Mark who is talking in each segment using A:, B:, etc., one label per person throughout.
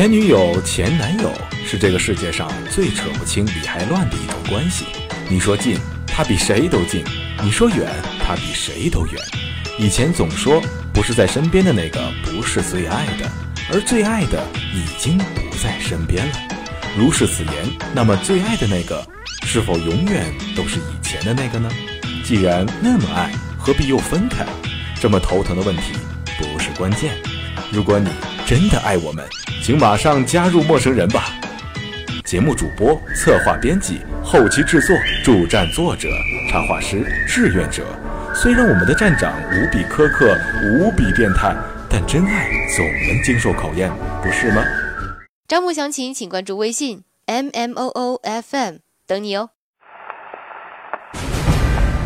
A: 前女友、前男友是这个世界上最扯不清理还乱的一种关系。你说近，他比谁都近；你说远，他比谁都远。以前总说不是在身边的那个不是最爱的，而最爱的已经不在身边了。如是此言，那么最爱的那个是否永远都是以前的那个呢？既然那么爱，何必又分开？这么头疼的问题不是关键。如果你真的爱我们，请马上加入陌生人吧。节目主播、策划、编辑、后期制作、助战作者、插画师、志愿者。虽然我们的站长无比苛刻、无比变态，但真爱总能经受考验，不是吗？
B: 招募详情请关注微信 m m o o f m，等你哦。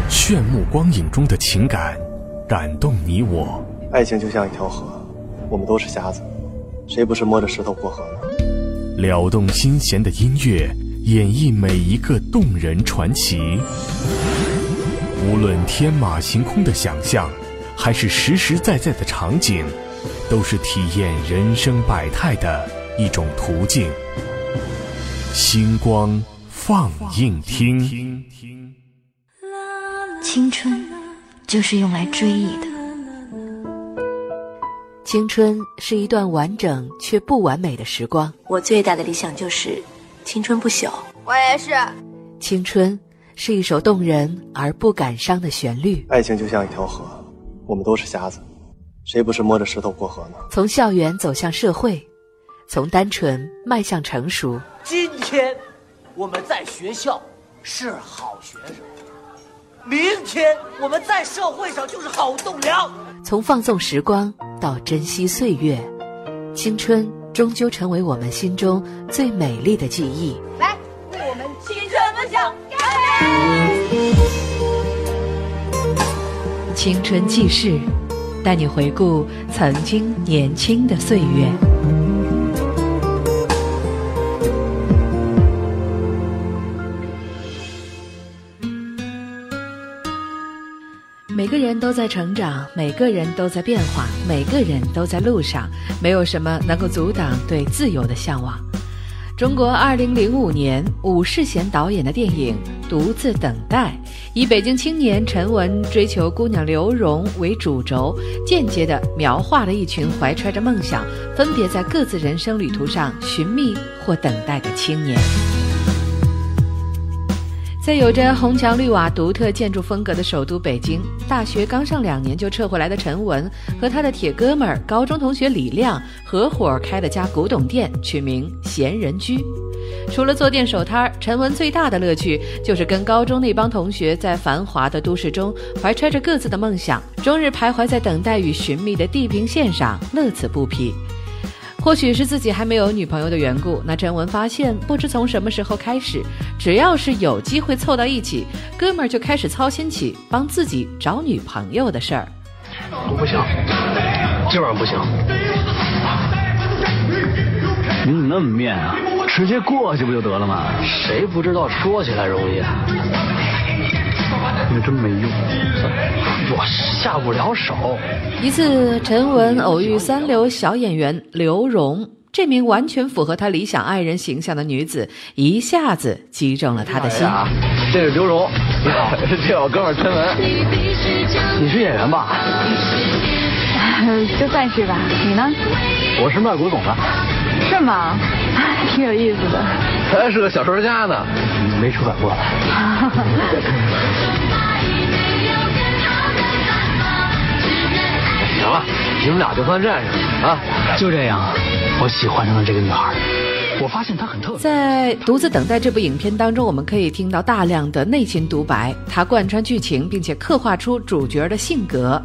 C: 炫目光影中的情感，感动你我。
D: 爱情就像一条河，我们都是瞎子，谁不是摸着石头过河呢？
C: 撩动心弦的音乐，演绎每一个动人传奇。无论天马行空的想象，还是实实在在的场景，都是体验人生百态的一种途径。星光放映厅。
E: 青春就是用来追忆的。
B: 青春是一段完整却不完美的时光。
E: 我最大的理想就是青春不朽。
F: 我也是。
B: 青春是一首动人而不感伤的旋律。
D: 爱情就像一条河，我们都是瞎子，谁不是摸着石头过河呢？
B: 从校园走向社会，从单纯迈向成熟。
G: 今天我们在学校是好学生。明天我们在社会上就是好栋梁。
B: 从放纵时光到珍惜岁月，青春终究成为我们心中最美丽的记忆。
F: 来，为我们青春梦想干
B: 杯！青春记事，带你回顾曾经年轻的岁月。每个人都在成长，每个人都在变化，每个人都在路上，没有什么能够阻挡对自由的向往。中国二零零五年武世贤导演的电影《独自等待》，以北京青年陈文追求姑娘刘荣为主轴，间接地描画了一群怀揣着梦想，分别在各自人生旅途上寻觅或等待的青年。在有着红墙绿瓦、独特建筑风格的首都北京，大学刚上两年就撤回来的陈文和他的铁哥们儿高中同学李亮合伙开了家古董店，取名闲人居。除了做店守摊儿，陈文最大的乐趣就是跟高中那帮同学在繁华的都市中，怀揣着各自的梦想，终日徘徊在等待与寻觅的地平线上，乐此不疲。或许是自己还没有女朋友的缘故，那陈文发现，不知从什么时候开始，只要是有机会凑到一起，哥们儿就开始操心起帮自己找女朋友的事儿。
H: 我不行，今晚上不行。你怎么那么面啊？直接过去不就得了吗？谁不知道说起来容易？你真没用，我下不了手。
B: 一次，陈文偶遇三流小演员刘荣，这名完全符合他理想爱人形象的女子，一下子击中了他的心。
H: 这是刘荣，你好，这是我哥们陈文。你是演员吧？
I: 就算是吧。你呢？
H: 我是卖古董的。
I: 是吗？挺有意思的。
H: 他还是个小说家呢，没出版过。行了，你们俩就算认识了啊！就这样，我喜欢上了这个女孩。我发现他很特别。
B: 在《独自等待》这部影片当中，我们可以听到大量的内心独白，它贯穿剧情，并且刻画出主角的性格。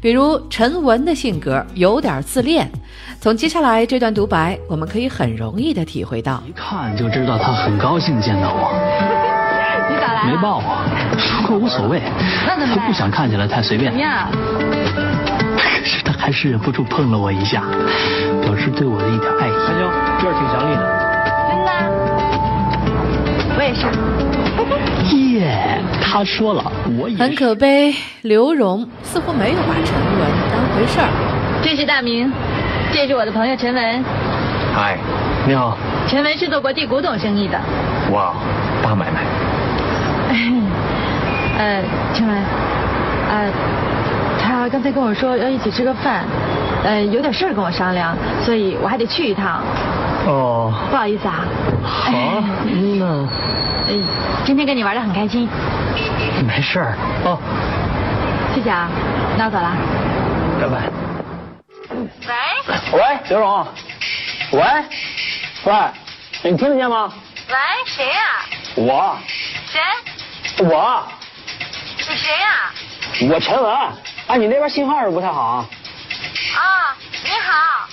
B: 比如陈文的性格有点自恋，从接下来这段独白，我们可以很容易的体会到。
H: 一看就知道他很高兴见到我。
I: 你咋来？
H: 没抱我，不过无所谓。
I: 那怎么？
H: 他不想看起来太随便。
I: 怎么样？
H: 还是忍不住碰了我一下，表示对我的一点爱意。
G: 还行，这儿挺想你的。
I: 真的？我也是。
H: 耶，他说了，我也
B: 很可悲。刘荣似乎没有把陈文当回事儿。
I: 这是大明，这是我的朋友陈文。
H: 嗨，你好。
I: 陈文是做国际古董生意的。
H: 哇，大买卖。
I: 呃，陈文，呃，他刚才跟我说要一起吃个饭，呃，有点事儿跟我商量，所以我还得去一趟。
H: 哦。
I: 不好意思啊。
H: 好，那。
I: 嗯，今天跟你玩的很开心。
H: 没事儿。哦。
I: 谢谢啊，那我走了。
H: 拜拜。
I: 喂。
H: 喂，刘荣。喂。喂，你听得见吗？
F: 喂，谁呀？
H: 我。
F: 谁？
H: 我。
F: 你谁呀？
H: 我陈文。哎，你那边信号是不太好啊。
F: 啊，你好。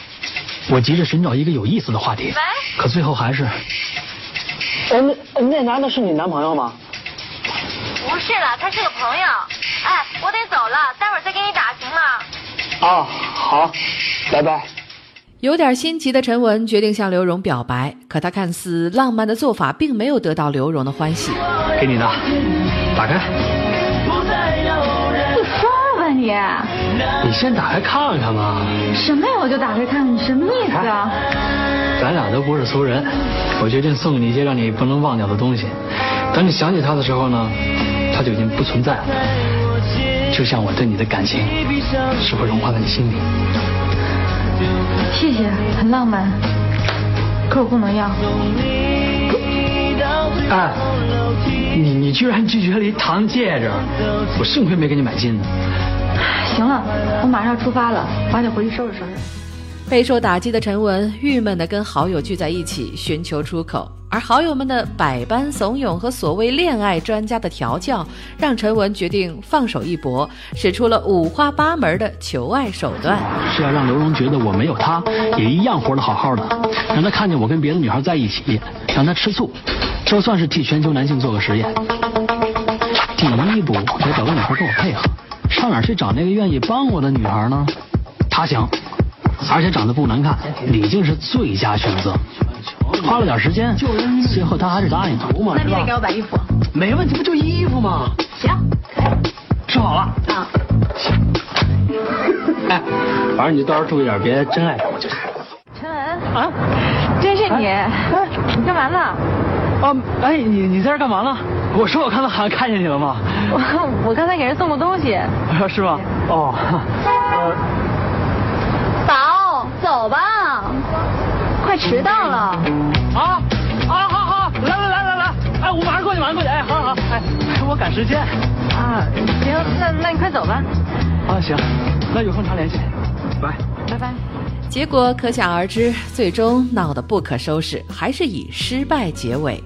H: 我急着寻找一个有意思的话题。
F: 喂。
H: 可最后还是。呃，那那男的是你男朋友吗？
F: 不是了，他是个朋友。哎，我得走了，待会儿再给你打，行吗？
H: 啊，好，拜拜。
B: 有点心急的陈文决定向刘荣表白，可他看似浪漫的做法并没有得到刘荣的欢喜。
H: 给你的，打开。
I: 你！
H: 先打开看看嘛。
I: 什么呀？我就打开看看，你什么意思啊？
H: 咱俩都不是俗人，我决定送给你一些让你不能忘掉的东西。等你想起他的时候呢，他就已经不存在了。就像我对你的感情，是会融化在你心里？
I: 谢谢，很浪漫，可我不能要。
H: 哎，你你居然拒绝了一糖戒指，我幸亏没给你买金的。
I: 行了，我马上要出发了，我还得回去收拾收拾。
B: 备受打击的陈文郁闷地跟好友聚在一起寻求出口，而好友们的百般怂恿和所谓恋爱专家的调教，让陈文决定放手一搏，使出了五花八门的求爱手段。
H: 是要让刘荣觉得我没有他也一样活得好好的，让他看见我跟别的女孩在一起，让他吃醋，这算是替全球男性做个实验。第一步，得找个女孩跟我配合，上哪去找那个愿意帮我的女孩呢？她行。而且长得不难看，李静是最佳选择。花了点时间，最后她还是答应了。
I: 那你得给我把衣服。
H: 没问题，不就衣服吗？
I: 行，
H: 吃好了。
I: 啊。
H: 行。哎，反正你就到时候注意点，别真爱上我就行。
I: 陈文啊，真是你？你干嘛呢？
H: 哦，哎，你你在这干嘛呢？我说我刚才好像看见你了吗？
I: 我 我刚才给人送过东西。
H: 是吗？哦。呃。
I: 宝，走吧，快迟到了。
H: 啊啊，好好，来来来来来，哎，我马上过去，马上过去，哎，好好，哎，我赶时间。
I: 啊，行，那那你快走吧。
H: 啊，行，那有空常联系，拜
I: 拜拜。
B: 结果可想而知，最终闹得不可收拾，还是以失败结尾。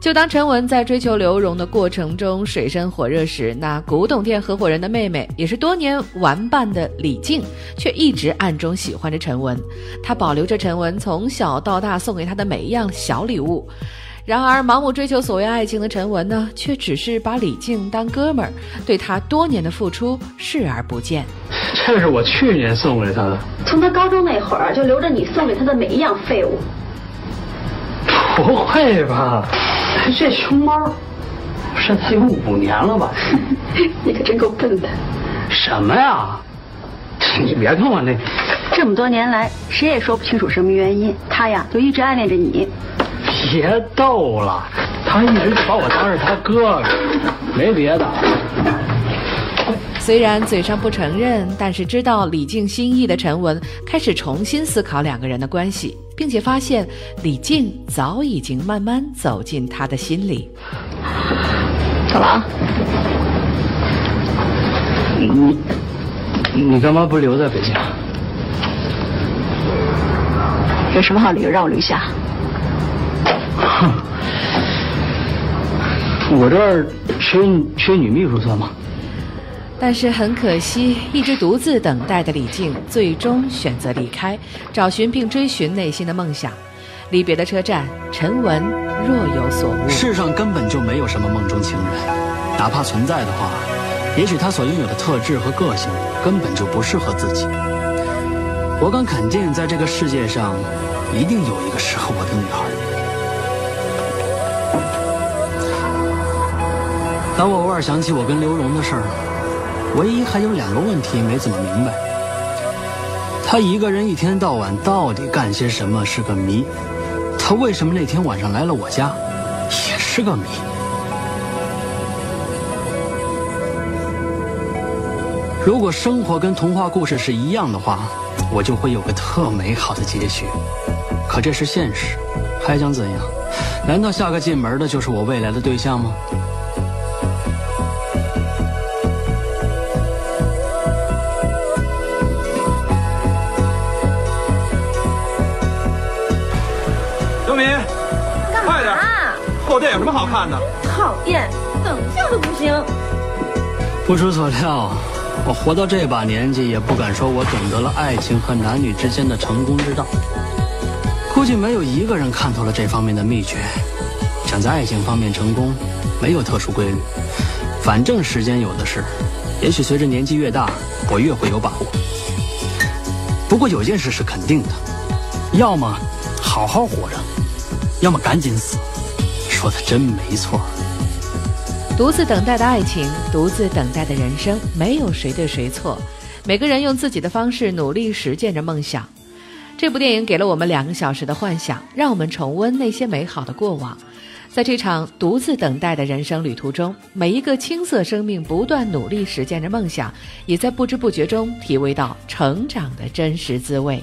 B: 就当陈文在追求刘荣的过程中水深火热时，那古董店合伙人的妹妹，也是多年玩伴的李静，却一直暗中喜欢着陈文。她保留着陈文从小到大送给她的每一样小礼物。然而，盲目追求所谓爱情的陈文呢，却只是把李静当哥们儿，对他多年的付出视而不见。
H: 这是我去年送给他的，
J: 从他高中那会儿就留着你送给他的每一样废物。
H: 不会吧？这熊猫，现在有五年了吧？
J: 你可真够笨的。
H: 什么呀？你别跟我那。
J: 这么多年来，谁也说不清楚什么原因，他呀就一直暗恋着你。
H: 别逗了，他一直把我当是他哥哥，没别的。
B: 虽然嘴上不承认，但是知道李静心意的陈文开始重新思考两个人的关系，并且发现李静早已经慢慢走进他的心里。
J: 走了啊！
H: 你你干嘛不留在北京？
J: 有什么好理由让我留下？
H: 哼，我这儿缺缺女秘书算吗？
B: 但是很可惜，一直独自等待的李静最终选择离开，找寻并追寻内心的梦想。离别的车站，陈文若有所悟。
K: 世上根本就没有什么梦中情人，哪怕存在的话，也许他所拥有的特质和个性根本就不适合自己。我敢肯定，在这个世界上，一定有一个适合我的女孩。当我偶尔想起我跟刘荣的事儿。唯一还有两个问题没怎么明白。
H: 他一个人一天到晚到底干些什么是个谜，他为什么那天晚上来了我家，也是个谜。如果生活跟童话故事是一样的话，我就会有个特美好的结局。可这是现实，还想怎样？难道下个进门的就是我未来的对象吗？
K: 快点！后殿有什么好看的？
J: 讨厌，等下都不行。
H: 不出所料，我活到这把年纪，也不敢说我懂得了爱情和男女之间的成功之道。估计没有一个人看透了这方面的秘诀。想在爱情方面成功，没有特殊规律，反正时间有的是。也许随着年纪越大，我越会有把握。不过有件事是肯定的，要么好好活着，要么赶紧死。说的真没错。
B: 独自等待的爱情，独自等待的人生，没有谁对谁错，每个人用自己的方式努力实践着梦想。这部电影给了我们两个小时的幻想，让我们重温那些美好的过往。在这场独自等待的人生旅途中，每一个青涩生命不断努力实践着梦想，也在不知不觉中体味到成长的真实滋味。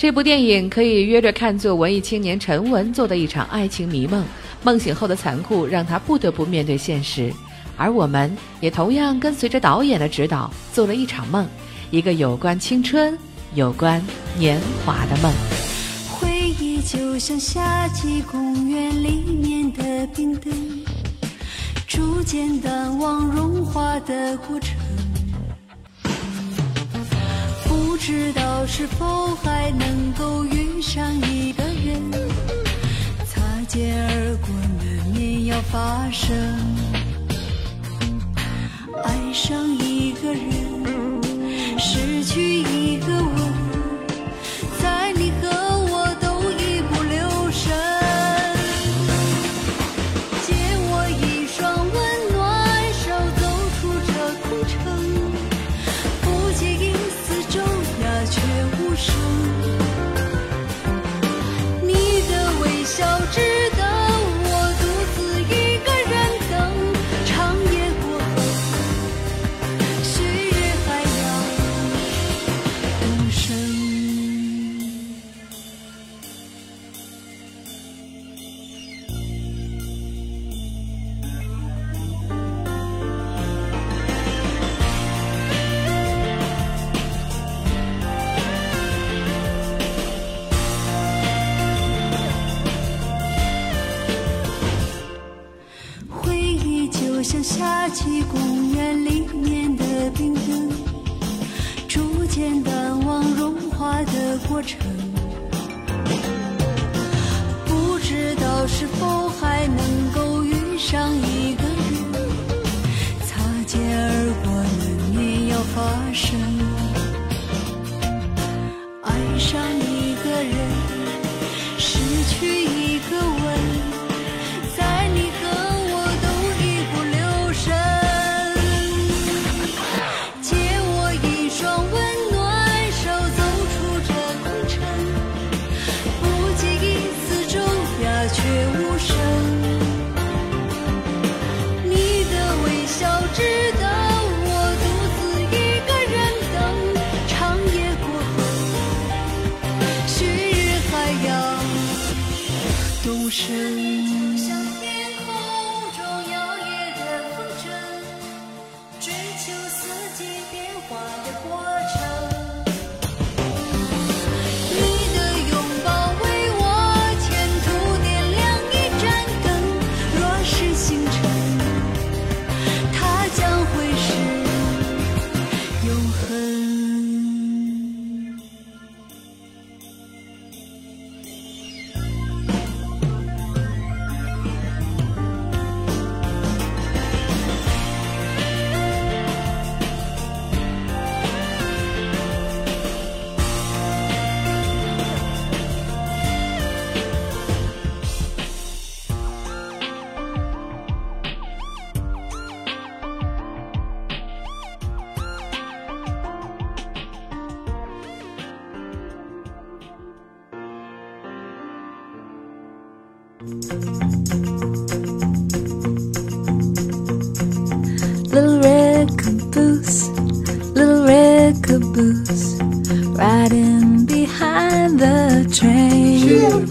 B: 这部电影可以约着看作文艺青年陈文做的一场爱情迷梦，梦醒后的残酷让他不得不面对现实，而我们也同样跟随着导演的指导做了一场梦，一个有关青春、有关年华的梦。
L: 回忆就像夏季公园里面的冰灯，逐渐淡忘融化的过程。不知道是否还能够遇上一个人，擦肩而过难免要发生。爱上一个人，失去一声
M: Little red caboose, little red caboose, riding behind the train.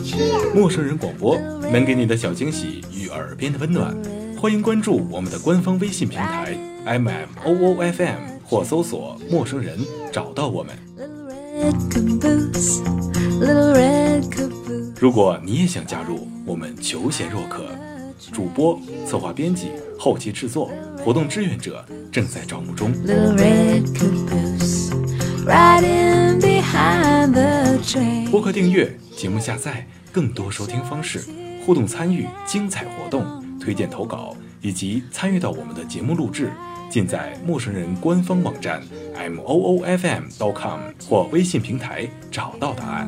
A: 陌生人广播能给你的小惊喜与耳边的温暖，欢迎关注我们的官方微信平台 M M O O F M 或搜索“陌生人”找到我们。
M: Red caboose, little red caboose.
A: 如果你也想加入，我们求贤若渴。主播、策划、编辑、后期制作、活动志愿者正在招募中。播客订阅、节目下载、更多收听方式、互动参与、精彩活动、推荐投稿以及参与到我们的节目录制，尽在陌生人官方网站 m o o f m dot com 或微信平台找到答案。